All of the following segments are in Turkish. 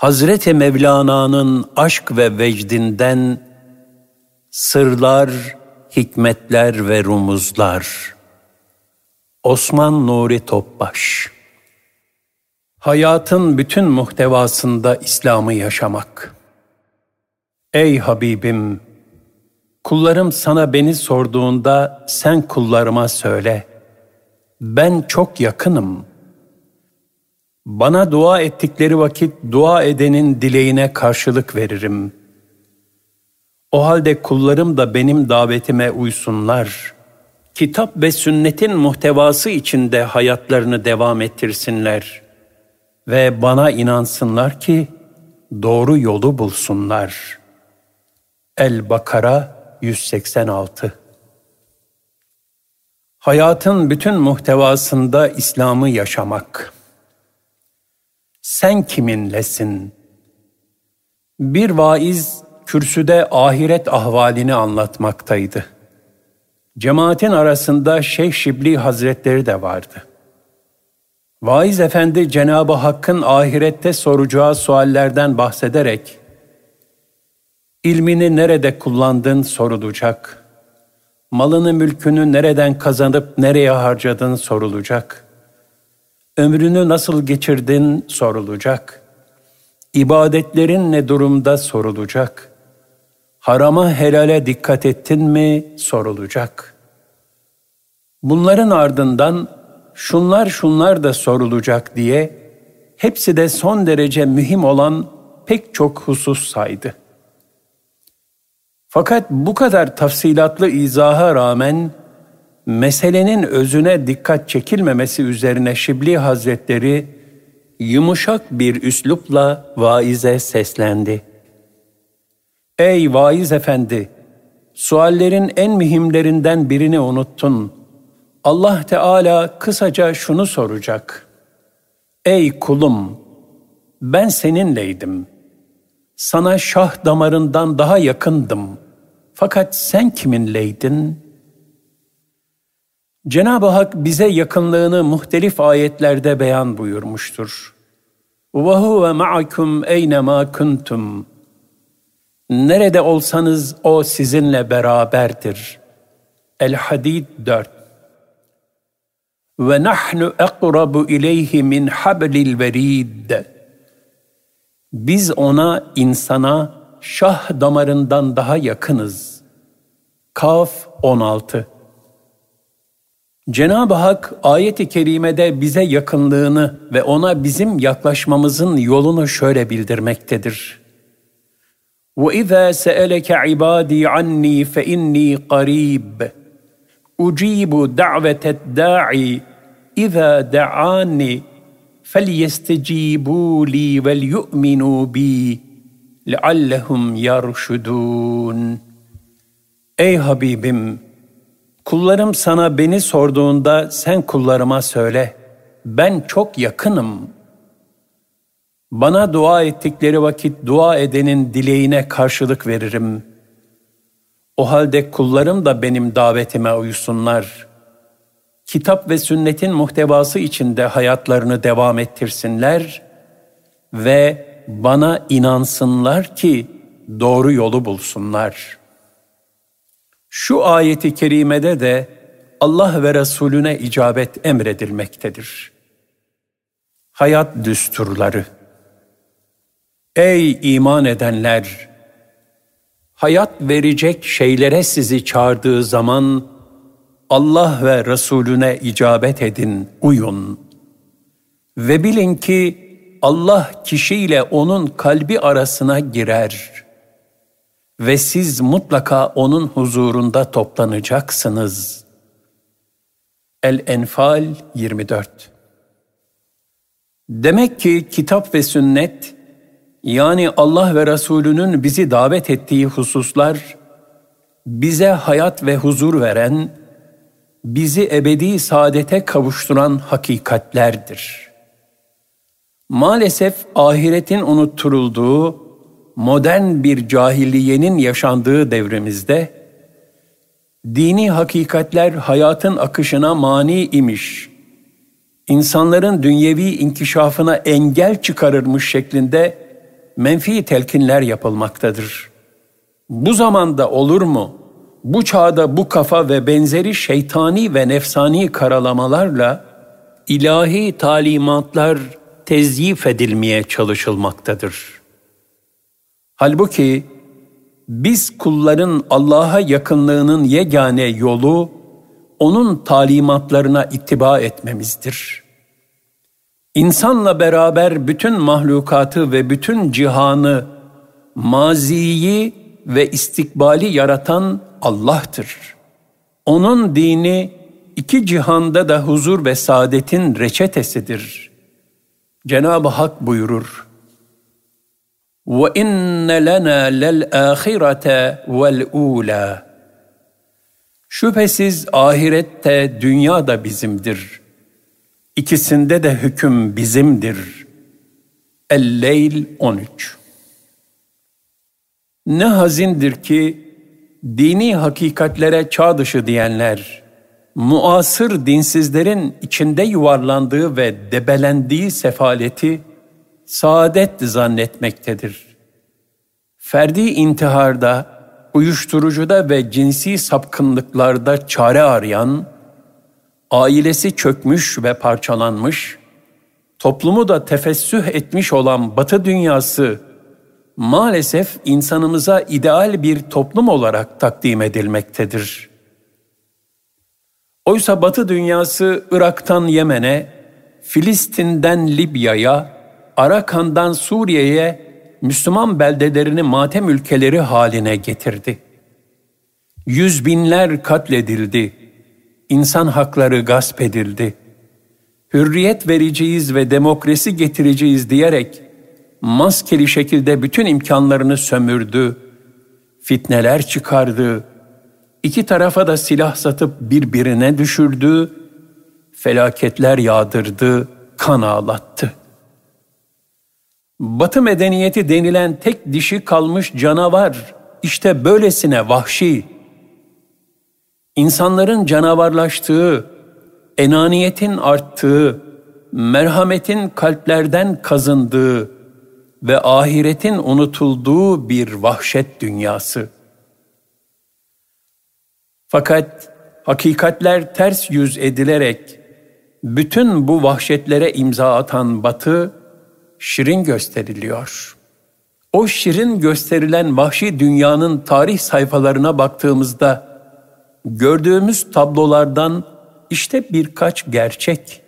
Hazreti Mevlana'nın aşk ve vecdinden sırlar, hikmetler ve rumuzlar. Osman Nuri Topbaş Hayatın bütün muhtevasında İslam'ı yaşamak. Ey Habibim! Kullarım sana beni sorduğunda sen kullarıma söyle. Ben çok yakınım. Bana dua ettikleri vakit dua edenin dileğine karşılık veririm. O halde kullarım da benim davetime uysunlar. Kitap ve sünnetin muhtevası içinde hayatlarını devam ettirsinler ve bana inansınlar ki doğru yolu bulsunlar. El-Bakara 186 Hayatın bütün muhtevasında İslam'ı yaşamak. Sen kiminlesin? Bir vaiz kürsüde ahiret ahvalini anlatmaktaydı. Cemaatin arasında Şeyh Şibli Hazretleri de vardı. Vaiz Efendi Cenab-ı Hakk'ın ahirette soracağı suallerden bahsederek ilmini nerede kullandın sorulacak. Malını mülkünü nereden kazanıp nereye harcadın sorulacak. Ömrünü nasıl geçirdin sorulacak. İbadetlerin ne durumda sorulacak. Harama helale dikkat ettin mi sorulacak. Bunların ardından şunlar şunlar da sorulacak diye hepsi de son derece mühim olan pek çok husus saydı. Fakat bu kadar tafsilatlı izaha rağmen meselenin özüne dikkat çekilmemesi üzerine Şibli Hazretleri yumuşak bir üslupla vaize seslendi. Ey vaiz efendi! Suallerin en mühimlerinden birini unuttun. Allah Teala kısaca şunu soracak. Ey kulum! Ben seninleydim. Sana şah damarından daha yakındım. Fakat sen kiminleydin? Cenab-ı Hak bize yakınlığını muhtelif ayetlerde beyan buyurmuştur. وَهُوَ مَعَكُمْ اَيْنَمَا كُنْتُمْ Nerede olsanız o sizinle beraberdir. El-Hadid 4 ve nahnu aqrabu ileyhi min hablil verid. Biz ona insana şah damarından daha yakınız. Kaf 16 Cenab-ı Hak ayet-i kerimede bize yakınlığını ve ona bizim yaklaşmamızın yolunu şöyle bildirmektedir. وَإِذَا سَأَلَكَ عِبَادِي عَنِّي فَإِنِّي قَرِيبٌ اُجِيبُ دَعْوَةَ الدَّاعِ اِذَا دَعَانِ فَلْيَسْتَجِيبُوا لِي وَلْيُؤْمِنُوا بِي لَعَلَّهُمْ يَرْشُدُونَ Ey Habibim! Kullarım sana beni sorduğunda sen kullarıma söyle. Ben çok yakınım. Bana dua ettikleri vakit dua edenin dileğine karşılık veririm. O halde kullarım da benim davetime uysunlar. Kitap ve sünnetin muhtevası içinde hayatlarını devam ettirsinler ve bana inansınlar ki doğru yolu bulsunlar.'' Şu ayeti kerimede de Allah ve Resulüne icabet emredilmektedir. Hayat düsturları Ey iman edenler! Hayat verecek şeylere sizi çağırdığı zaman Allah ve Resulüne icabet edin, uyun. Ve bilin ki Allah kişiyle onun kalbi arasına girer.'' Ve siz mutlaka onun huzurunda toplanacaksınız. El-Enfal 24 Demek ki kitap ve sünnet, yani Allah ve Resulünün bizi davet ettiği hususlar, bize hayat ve huzur veren, bizi ebedi saadete kavuşturan hakikatlerdir. Maalesef ahiretin unutturulduğu, modern bir cahiliyenin yaşandığı devremizde dini hakikatler hayatın akışına mani imiş, insanların dünyevi inkişafına engel çıkarırmış şeklinde menfi telkinler yapılmaktadır. Bu zamanda olur mu? Bu çağda bu kafa ve benzeri şeytani ve nefsani karalamalarla ilahi talimatlar tezyif edilmeye çalışılmaktadır. Halbuki biz kulların Allah'a yakınlığının yegane yolu onun talimatlarına ittiba etmemizdir. İnsanla beraber bütün mahlukatı ve bütün cihanı, maziyi ve istikbali yaratan Allah'tır. Onun dini iki cihanda da huzur ve saadetin reçetesidir. Cenab-ı Hak buyurur. وَاِنَّ لَنَا لَلْآخِرَةَ وَالْاُولَى Şüphesiz ahirette dünya da bizimdir. İkisinde de hüküm bizimdir. El-Leyl 13 Ne hazindir ki dini hakikatlere çağ dışı diyenler, muasır dinsizlerin içinde yuvarlandığı ve debelendiği sefaleti saadet zannetmektedir. Ferdi intiharda, uyuşturucuda ve cinsi sapkınlıklarda çare arayan, ailesi çökmüş ve parçalanmış, toplumu da tefessüh etmiş olan Batı dünyası maalesef insanımıza ideal bir toplum olarak takdim edilmektedir. Oysa Batı dünyası Irak'tan Yemen'e, Filistin'den Libya'ya, Arakan'dan Suriye'ye Müslüman beldelerini matem ülkeleri haline getirdi. Yüz binler katledildi, insan hakları gasp edildi. Hürriyet vereceğiz ve demokrasi getireceğiz diyerek maskeli şekilde bütün imkanlarını sömürdü, fitneler çıkardı, iki tarafa da silah satıp birbirine düşürdü, felaketler yağdırdı, kan ağlattı. Batı medeniyeti denilen tek dişi kalmış canavar, işte böylesine vahşi. İnsanların canavarlaştığı, enaniyetin arttığı, merhametin kalplerden kazındığı ve ahiretin unutulduğu bir vahşet dünyası. Fakat hakikatler ters yüz edilerek bütün bu vahşetlere imza atan Batı, şirin gösteriliyor. O şirin gösterilen vahşi dünyanın tarih sayfalarına baktığımızda gördüğümüz tablolardan işte birkaç gerçek.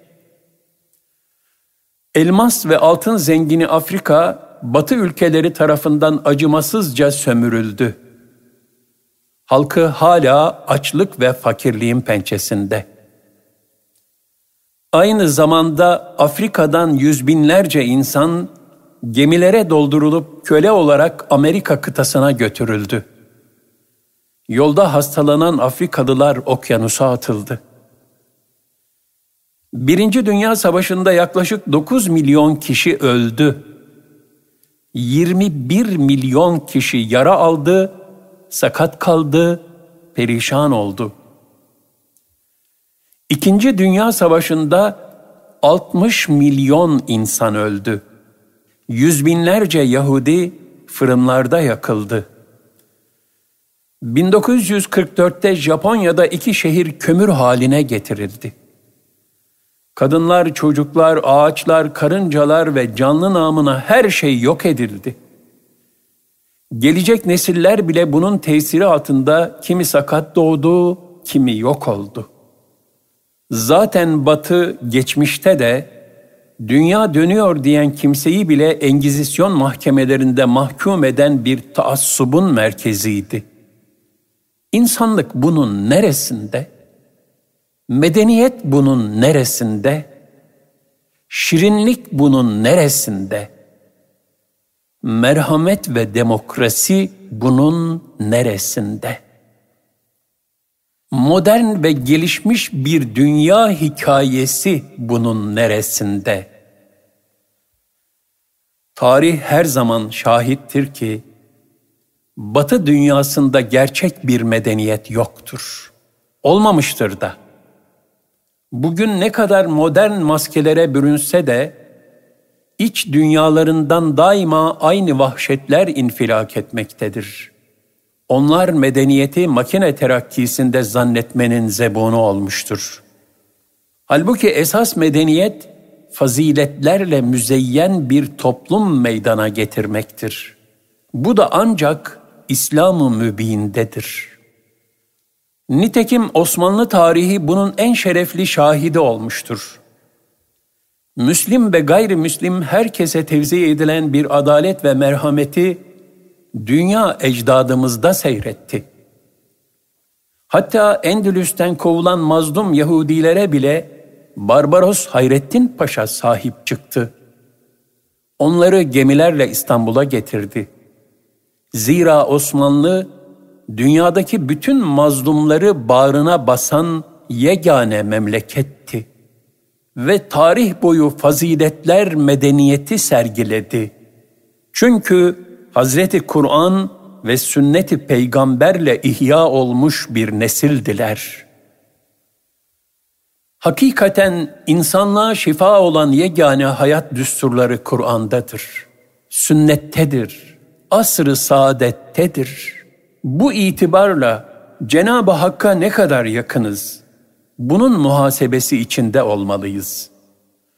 Elmas ve altın zengini Afrika, Batı ülkeleri tarafından acımasızca sömürüldü. Halkı hala açlık ve fakirliğin pençesinde. Aynı zamanda Afrika'dan yüz binlerce insan gemilere doldurulup köle olarak Amerika kıtasına götürüldü. Yolda hastalanan Afrikalılar okyanusa atıldı. Birinci Dünya Savaşı'nda yaklaşık 9 milyon kişi öldü. 21 milyon kişi yara aldı, sakat kaldı, perişan oldu.'' İkinci Dünya Savaşı'nda 60 milyon insan öldü. Yüz binlerce Yahudi fırınlarda yakıldı. 1944'te Japonya'da iki şehir kömür haline getirildi. Kadınlar, çocuklar, ağaçlar, karıncalar ve canlı namına her şey yok edildi. Gelecek nesiller bile bunun tesiri altında kimi sakat doğdu, kimi yok oldu. Zaten Batı geçmişte de dünya dönüyor diyen kimseyi bile Engizisyon mahkemelerinde mahkum eden bir taassubun merkeziydi. İnsanlık bunun neresinde? Medeniyet bunun neresinde? Şirinlik bunun neresinde? Merhamet ve demokrasi bunun neresinde?'' Modern ve gelişmiş bir dünya hikayesi bunun neresinde? Tarih her zaman şahittir ki Batı dünyasında gerçek bir medeniyet yoktur. Olmamıştır da. Bugün ne kadar modern maskelere bürünse de iç dünyalarından daima aynı vahşetler infilak etmektedir. Onlar medeniyeti makine terakkisinde zannetmenin zebunu olmuştur. Halbuki esas medeniyet faziletlerle müzeyyen bir toplum meydana getirmektir. Bu da ancak İslam-ı Mübin'dedir. Nitekim Osmanlı tarihi bunun en şerefli şahidi olmuştur. Müslim ve gayrimüslim herkese tevzi edilen bir adalet ve merhameti dünya ecdadımızda seyretti. Hatta Endülüs'ten kovulan mazlum Yahudilere bile Barbaros Hayrettin Paşa sahip çıktı. Onları gemilerle İstanbul'a getirdi. Zira Osmanlı dünyadaki bütün mazlumları bağrına basan yegane memleketti ve tarih boyu faziletler medeniyeti sergiledi. Çünkü Hazreti Kur'an ve sünneti peygamberle ihya olmuş bir nesildiler. Hakikaten insanlığa şifa olan yegane hayat düsturları Kur'an'dadır. Sünnettedir. Asr-ı saadettedir. Bu itibarla Cenab-ı Hakk'a ne kadar yakınız? Bunun muhasebesi içinde olmalıyız.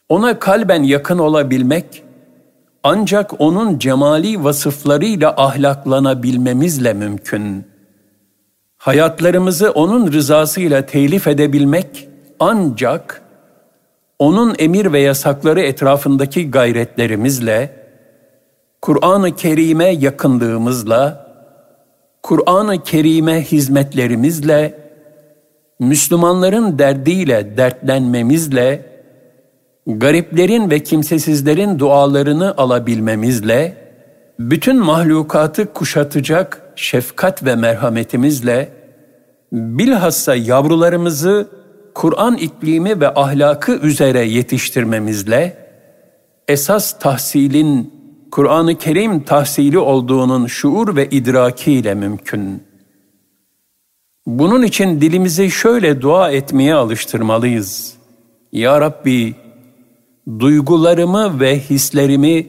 Ona kalben yakın olabilmek, ancak onun cemali vasıflarıyla ahlaklanabilmemizle mümkün. Hayatlarımızı onun rızasıyla telif edebilmek ancak onun emir ve yasakları etrafındaki gayretlerimizle, Kur'an-ı Kerim'e yakınlığımızla, Kur'an-ı Kerim'e hizmetlerimizle, Müslümanların derdiyle dertlenmemizle, gariplerin ve kimsesizlerin dualarını alabilmemizle, bütün mahlukatı kuşatacak şefkat ve merhametimizle, bilhassa yavrularımızı Kur'an iklimi ve ahlakı üzere yetiştirmemizle, esas tahsilin Kur'an-ı Kerim tahsili olduğunun şuur ve idrakiyle mümkün. Bunun için dilimizi şöyle dua etmeye alıştırmalıyız. Ya Rabbi, duygularımı ve hislerimi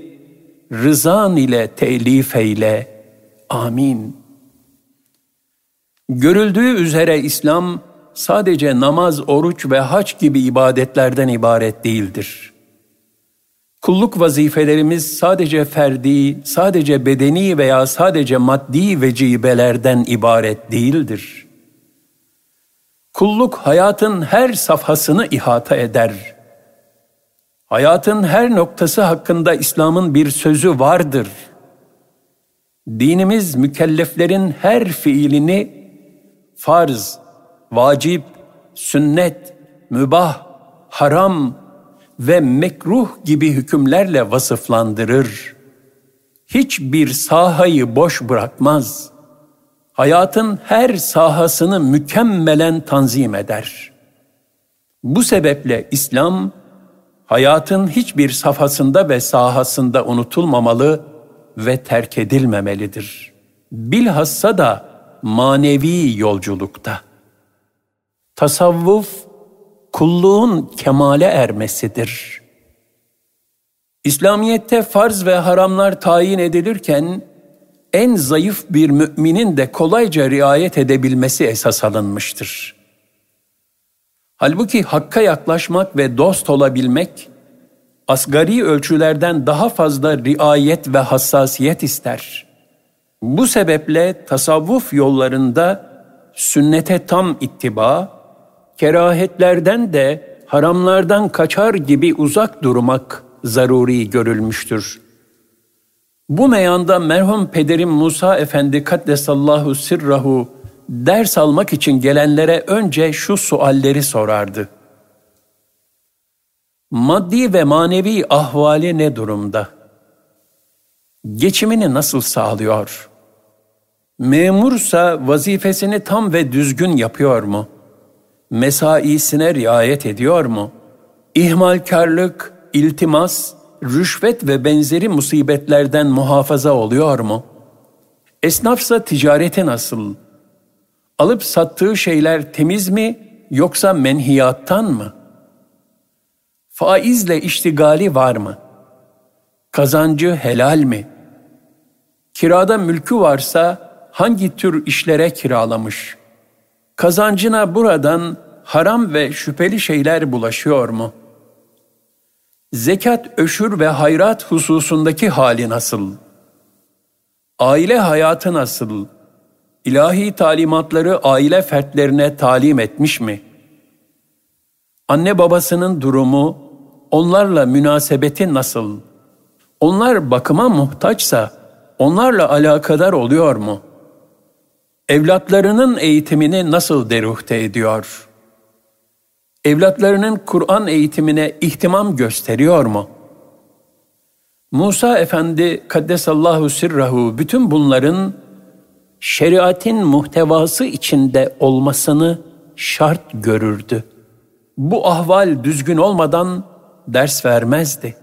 rızan ile telif eyle. Amin. Görüldüğü üzere İslam sadece namaz, oruç ve haç gibi ibadetlerden ibaret değildir. Kulluk vazifelerimiz sadece ferdi, sadece bedeni veya sadece maddi vecibelerden ibaret değildir. Kulluk hayatın her safhasını ihata eder. Hayatın her noktası hakkında İslam'ın bir sözü vardır. Dinimiz mükelleflerin her fiilini farz, vacip, sünnet, mübah, haram ve mekruh gibi hükümlerle vasıflandırır. Hiçbir sahayı boş bırakmaz. Hayatın her sahasını mükemmelen tanzim eder. Bu sebeple İslam, hayatın hiçbir safhasında ve sahasında unutulmamalı ve terk edilmemelidir. Bilhassa da manevi yolculukta. Tasavvuf, kulluğun kemale ermesidir. İslamiyette farz ve haramlar tayin edilirken, en zayıf bir müminin de kolayca riayet edebilmesi esas alınmıştır. Halbuki hakka yaklaşmak ve dost olabilmek, asgari ölçülerden daha fazla riayet ve hassasiyet ister. Bu sebeple tasavvuf yollarında sünnete tam ittiba, kerahetlerden de haramlardan kaçar gibi uzak durmak zaruri görülmüştür. Bu meyanda merhum pederim Musa Efendi Kaddesallahu sirrahu ders almak için gelenlere önce şu sualleri sorardı. Maddi ve manevi ahvali ne durumda? Geçimini nasıl sağlıyor? Memursa vazifesini tam ve düzgün yapıyor mu?'' mesaisine riayet ediyor mu? İhmalkarlık, iltimas, rüşvet ve benzeri musibetlerden muhafaza oluyor mu? Esnafsa ticareti nasıl? Alıp sattığı şeyler temiz mi yoksa menhiyattan mı? Faizle iştigali var mı? Kazancı helal mi? Kirada mülkü varsa hangi tür işlere kiralamış? Kazancına buradan haram ve şüpheli şeyler bulaşıyor mu? Zekat, öşür ve hayrat hususundaki hali nasıl? Aile hayatı nasıl? İlahi talimatları aile fertlerine talim etmiş mi? Anne babasının durumu, onlarla münasebeti nasıl? Onlar bakıma muhtaçsa onlarla alakadar oluyor mu? Evlatlarının eğitimini nasıl deruhte ediyor? Evlatlarının Kur'an eğitimine ihtimam gösteriyor mu? Musa Efendi Kaddesallahu sirrahu bütün bunların şeriatin muhtevası içinde olmasını şart görürdü. Bu ahval düzgün olmadan ders vermezdi.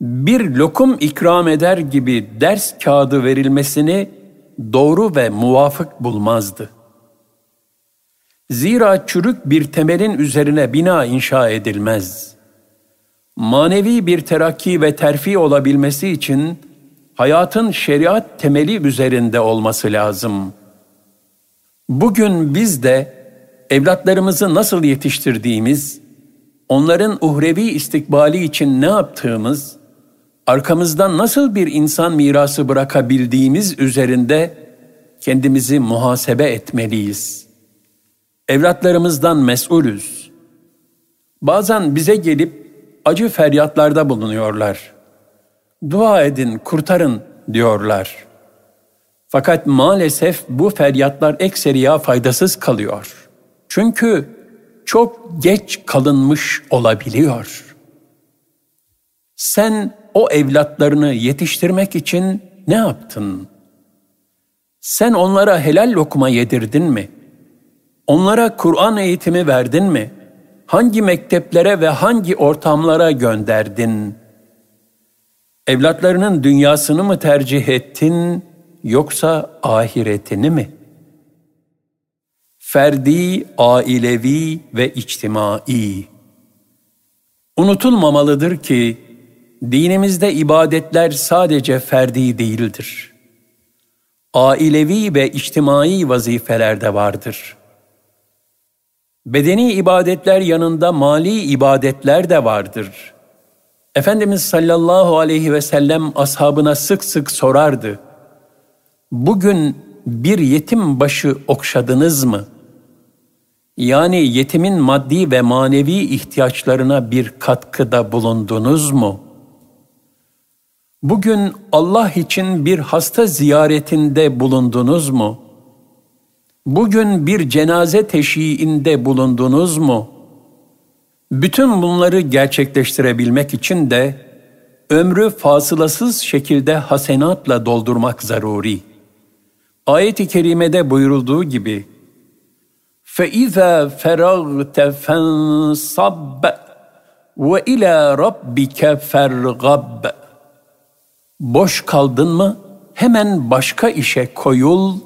Bir lokum ikram eder gibi ders kağıdı verilmesini doğru ve muvafık bulmazdı. Zira çürük bir temelin üzerine bina inşa edilmez. Manevi bir terakki ve terfi olabilmesi için hayatın şeriat temeli üzerinde olması lazım. Bugün biz de evlatlarımızı nasıl yetiştirdiğimiz, onların uhrevi istikbali için ne yaptığımız, arkamızdan nasıl bir insan mirası bırakabildiğimiz üzerinde kendimizi muhasebe etmeliyiz. Evlatlarımızdan mesulüz. Bazen bize gelip acı feryatlarda bulunuyorlar. Dua edin, kurtarın diyorlar. Fakat maalesef bu feryatlar ekseriya faydasız kalıyor. Çünkü çok geç kalınmış olabiliyor. Sen o evlatlarını yetiştirmek için ne yaptın? Sen onlara helal lokma yedirdin mi? Onlara Kur'an eğitimi verdin mi? Hangi mekteplere ve hangi ortamlara gönderdin? Evlatlarının dünyasını mı tercih ettin yoksa ahiretini mi? Ferdi, ailevi ve içtimai. Unutulmamalıdır ki dinimizde ibadetler sadece ferdi değildir. Ailevi ve içtimai vazifeler de vardır. Bedeni ibadetler yanında mali ibadetler de vardır. Efendimiz sallallahu aleyhi ve sellem ashabına sık sık sorardı. Bugün bir yetim başı okşadınız mı? Yani yetimin maddi ve manevi ihtiyaçlarına bir katkıda bulundunuz mu?'' Bugün Allah için bir hasta ziyaretinde bulundunuz mu? Bugün bir cenaze teşhiinde bulundunuz mu? Bütün bunları gerçekleştirebilmek için de ömrü fasılasız şekilde hasenatla doldurmak zaruri. Ayet-i kerimede buyurulduğu gibi فَاِذَا فَرَغْتَ فَانْصَبَّ وَاِلَى رَبِّكَ فَارْغَبَّ Boş kaldın mı hemen başka işe koyul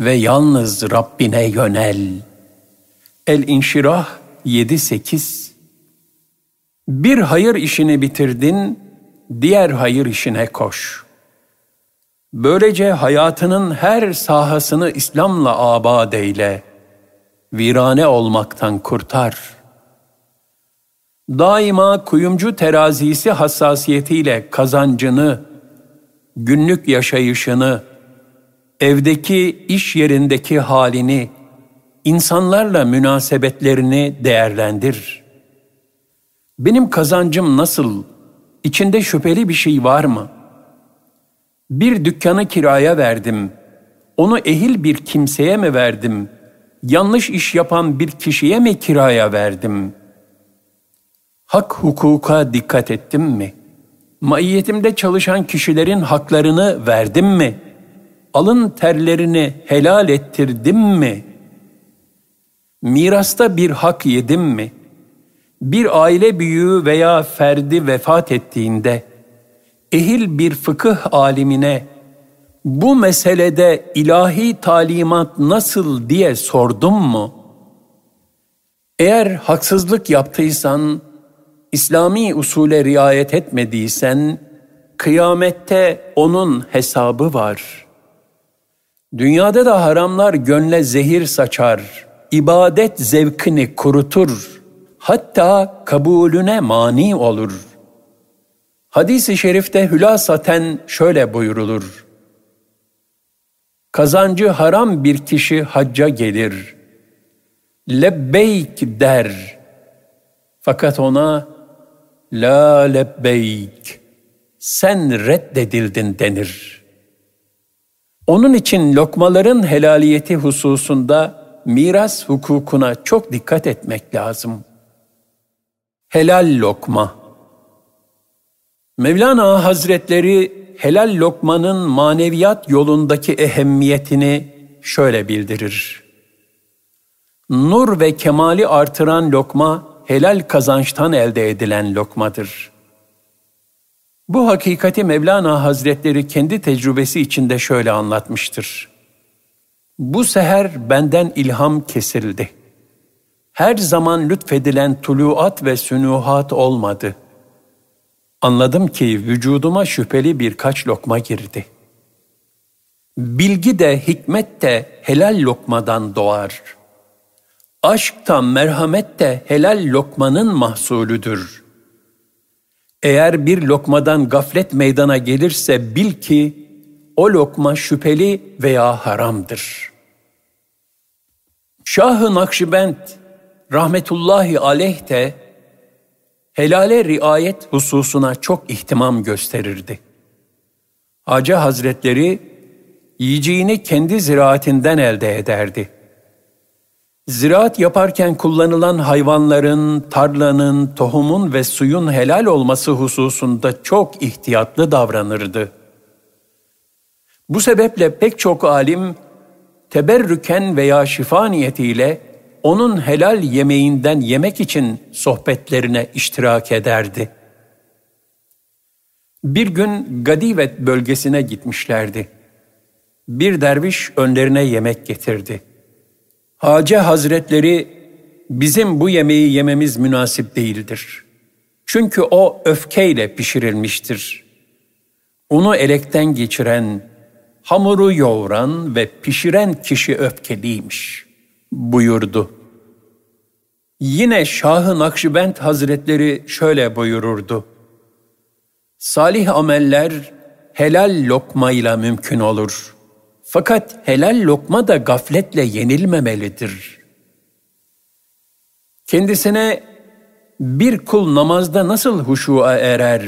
ve yalnız Rabbine yönel. El-İnşirah 7-8 Bir hayır işini bitirdin, diğer hayır işine koş. Böylece hayatının her sahasını İslam'la abad eyle, virane olmaktan kurtar.'' daima kuyumcu terazisi hassasiyetiyle kazancını, günlük yaşayışını, evdeki, iş yerindeki halini, insanlarla münasebetlerini değerlendir. Benim kazancım nasıl? İçinde şüpheli bir şey var mı? Bir dükkanı kiraya verdim. Onu ehil bir kimseye mi verdim? Yanlış iş yapan bir kişiye mi kiraya verdim?'' hak hukuka dikkat ettim mi? Maiyetimde çalışan kişilerin haklarını verdim mi? Alın terlerini helal ettirdim mi? Mirasta bir hak yedim mi? Bir aile büyüğü veya ferdi vefat ettiğinde ehil bir fıkıh alimine bu meselede ilahi talimat nasıl diye sordum mu? Eğer haksızlık yaptıysan İslami usule riayet etmediysen, kıyamette onun hesabı var. Dünyada da haramlar gönle zehir saçar, ibadet zevkini kurutur, hatta kabulüne mani olur. Hadis-i şerifte hülasaten şöyle buyurulur. Kazancı haram bir kişi hacca gelir. Lebbeyk der. Fakat ona la lebbeyk sen reddedildin denir. Onun için lokmaların helaliyeti hususunda miras hukukuna çok dikkat etmek lazım. Helal lokma Mevlana Hazretleri helal lokmanın maneviyat yolundaki ehemmiyetini şöyle bildirir. Nur ve kemali artıran lokma helal kazançtan elde edilen lokmadır. Bu hakikati Mevlana Hazretleri kendi tecrübesi içinde şöyle anlatmıştır. Bu seher benden ilham kesildi. Her zaman lütfedilen tuluat ve sünuhat olmadı. Anladım ki vücuduma şüpheli birkaç lokma girdi. Bilgi de hikmet de helal lokmadan doğar. Aşk da merhamet de helal lokmanın mahsulüdür.'' Eğer bir lokmadan gaflet meydana gelirse bil ki o lokma şüpheli veya haramdır. Şah-ı Nakşibend rahmetullahi aleyh de helale riayet hususuna çok ihtimam gösterirdi. Hacı Hazretleri yiyeceğini kendi ziraatinden elde ederdi.'' Ziraat yaparken kullanılan hayvanların, tarlanın, tohumun ve suyun helal olması hususunda çok ihtiyatlı davranırdı. Bu sebeple pek çok alim teberrüken veya şifa niyetiyle onun helal yemeğinden yemek için sohbetlerine iştirak ederdi. Bir gün Gadivet bölgesine gitmişlerdi. Bir derviş önlerine yemek getirdi. Hacı Hazretleri bizim bu yemeği yememiz münasip değildir. Çünkü o öfkeyle pişirilmiştir. Onu elekten geçiren, hamuru yoğuran ve pişiren kişi öfkeliymiş buyurdu. Yine Şah-ı Nakşibend Hazretleri şöyle buyururdu. Salih ameller helal lokmayla mümkün olur.'' Fakat helal lokma da gafletle yenilmemelidir. Kendisine bir kul namazda nasıl huşuğa erer,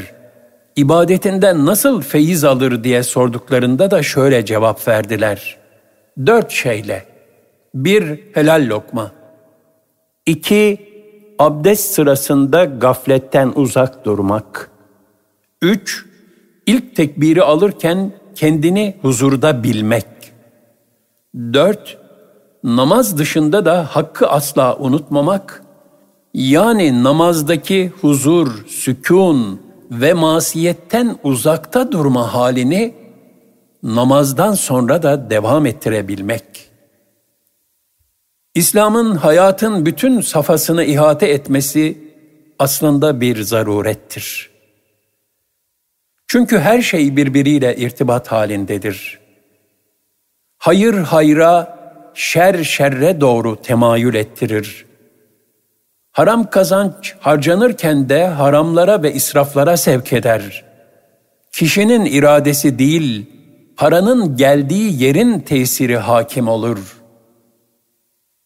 ibadetinden nasıl feyiz alır diye sorduklarında da şöyle cevap verdiler. Dört şeyle. Bir, helal lokma. İki, abdest sırasında gafletten uzak durmak. Üç, ilk tekbiri alırken kendini huzurda bilmek. Dört, namaz dışında da hakkı asla unutmamak, yani namazdaki huzur, sükun ve masiyetten uzakta durma halini namazdan sonra da devam ettirebilmek. İslam'ın hayatın bütün safhasını ihate etmesi aslında bir zarurettir. Çünkü her şey birbiriyle irtibat halindedir. Hayır hayra, şer şerre doğru temayül ettirir. Haram kazanç harcanırken de haramlara ve israflara sevk eder. Kişinin iradesi değil, paranın geldiği yerin tesiri hakim olur.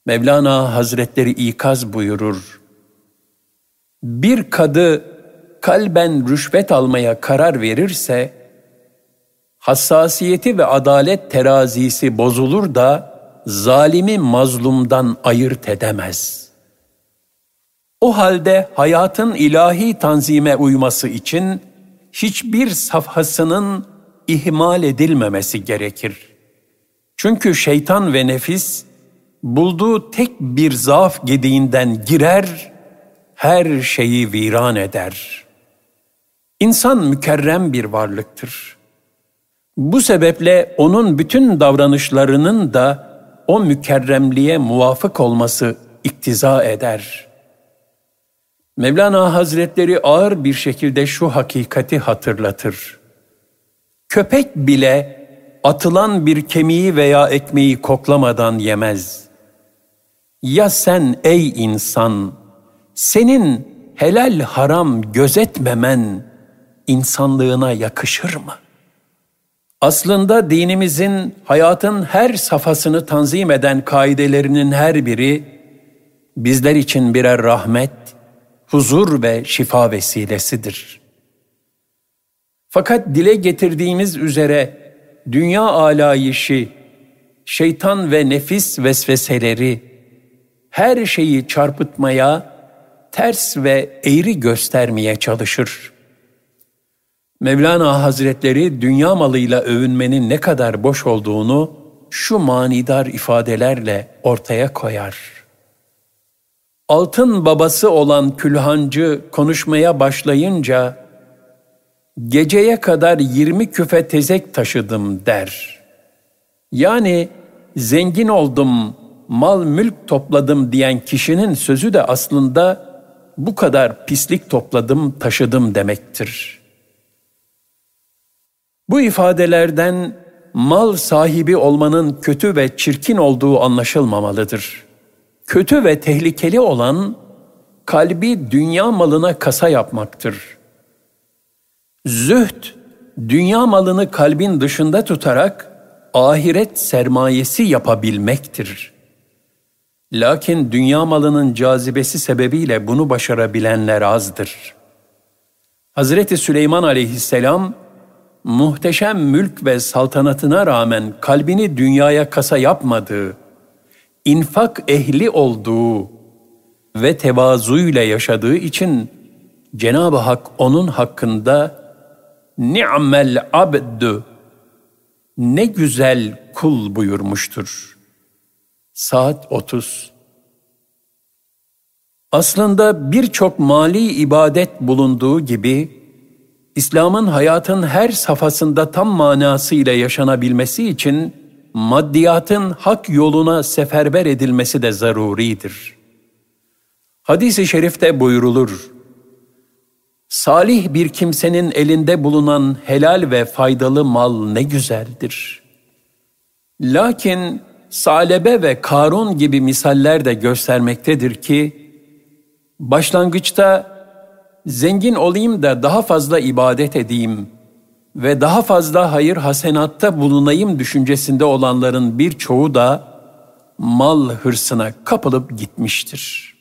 Mevlana Hazretleri ikaz buyurur. Bir kadı kalben rüşvet almaya karar verirse, hassasiyeti ve adalet terazisi bozulur da zalimi mazlumdan ayırt edemez. O halde hayatın ilahi tanzime uyması için hiçbir safhasının ihmal edilmemesi gerekir. Çünkü şeytan ve nefis bulduğu tek bir zaaf gediğinden girer, her şeyi viran eder.'' İnsan mükerrem bir varlıktır. Bu sebeple onun bütün davranışlarının da o mükerremliğe muvafık olması iktiza eder. Mevlana Hazretleri ağır bir şekilde şu hakikati hatırlatır. Köpek bile atılan bir kemiği veya ekmeği koklamadan yemez. Ya sen ey insan, senin helal haram gözetmemen insanlığına yakışır mı? Aslında dinimizin hayatın her safhasını tanzim eden kaidelerinin her biri bizler için birer rahmet, huzur ve şifa vesilesidir. Fakat dile getirdiğimiz üzere dünya alayişi, şeytan ve nefis vesveseleri her şeyi çarpıtmaya, ters ve eğri göstermeye çalışır. Mevlana Hazretleri dünya malıyla övünmenin ne kadar boş olduğunu şu manidar ifadelerle ortaya koyar. Altın babası olan külhancı konuşmaya başlayınca geceye kadar yirmi küfe tezek taşıdım der. Yani zengin oldum, mal mülk topladım diyen kişinin sözü de aslında bu kadar pislik topladım, taşıdım demektir.'' Bu ifadelerden mal sahibi olmanın kötü ve çirkin olduğu anlaşılmamalıdır. Kötü ve tehlikeli olan kalbi dünya malına kasa yapmaktır. Zühd, dünya malını kalbin dışında tutarak ahiret sermayesi yapabilmektir. Lakin dünya malının cazibesi sebebiyle bunu başarabilenler azdır. Hazreti Süleyman aleyhisselam muhteşem mülk ve saltanatına rağmen kalbini dünyaya kasa yapmadığı, infak ehli olduğu ve tevazuyla yaşadığı için Cenab-ı Hak onun hakkında ni'mel abdü ne güzel kul buyurmuştur. Saat 30 Aslında birçok mali ibadet bulunduğu gibi İslam'ın hayatın her safhasında tam manasıyla yaşanabilmesi için maddiyatın hak yoluna seferber edilmesi de zaruridir. Hadis-i şerifte buyurulur, Salih bir kimsenin elinde bulunan helal ve faydalı mal ne güzeldir. Lakin Salebe ve Karun gibi misaller de göstermektedir ki, başlangıçta zengin olayım da daha fazla ibadet edeyim ve daha fazla hayır hasenatta bulunayım düşüncesinde olanların birçoğu da mal hırsına kapılıp gitmiştir.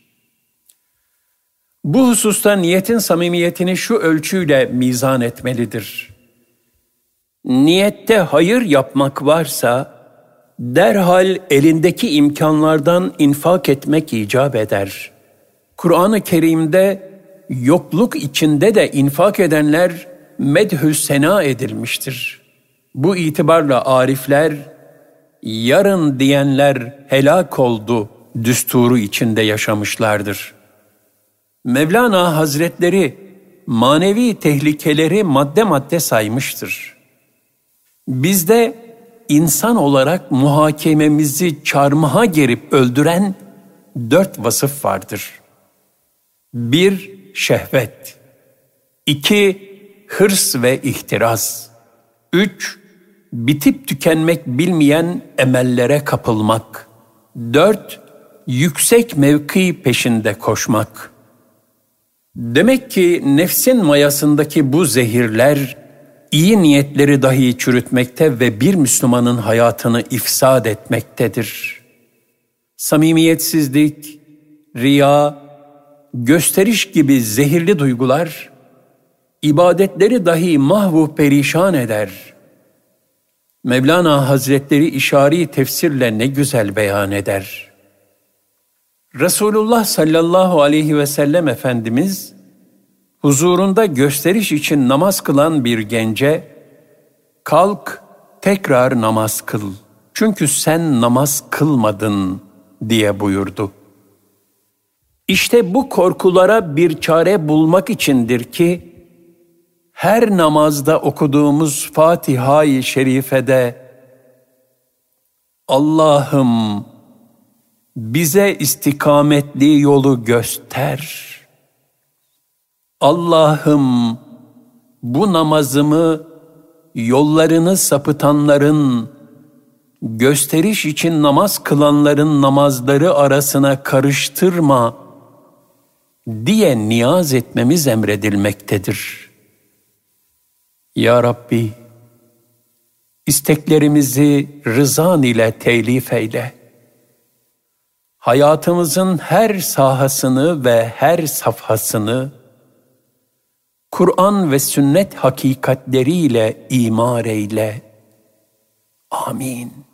Bu hususta niyetin samimiyetini şu ölçüyle mizan etmelidir. Niyette hayır yapmak varsa derhal elindeki imkanlardan infak etmek icap eder. Kur'an-ı Kerim'de yokluk içinde de infak edenler medhü sena edilmiştir. Bu itibarla arifler, yarın diyenler helak oldu düsturu içinde yaşamışlardır. Mevlana Hazretleri manevi tehlikeleri madde madde saymıştır. Bizde insan olarak muhakememizi çarmıha gerip öldüren dört vasıf vardır. Bir, şehvet. 2. Hırs ve ihtiras. 3. Bitip tükenmek bilmeyen emellere kapılmak. 4. Yüksek mevki peşinde koşmak. Demek ki nefsin mayasındaki bu zehirler iyi niyetleri dahi çürütmekte ve bir Müslümanın hayatını ifsad etmektedir. Samimiyetsizlik, riya, gösteriş gibi zehirli duygular, ibadetleri dahi mahvu perişan eder. Mevlana Hazretleri işari tefsirle ne güzel beyan eder. Resulullah sallallahu aleyhi ve sellem Efendimiz, huzurunda gösteriş için namaz kılan bir gence, kalk tekrar namaz kıl. Çünkü sen namaz kılmadın diye buyurdu.'' İşte bu korkulara bir çare bulmak içindir ki, her namazda okuduğumuz Fatiha-i Şerife'de Allah'ım bize istikametli yolu göster Allah'ım bu namazımı yollarını sapıtanların, gösteriş için namaz kılanların namazları arasına karıştırma diye niyaz etmemiz emredilmektedir. Ya Rabbi, isteklerimizi rızan ile telif eyle. Hayatımızın her sahasını ve her safhasını Kur'an ve sünnet hakikatleriyle imar eyle. Amin.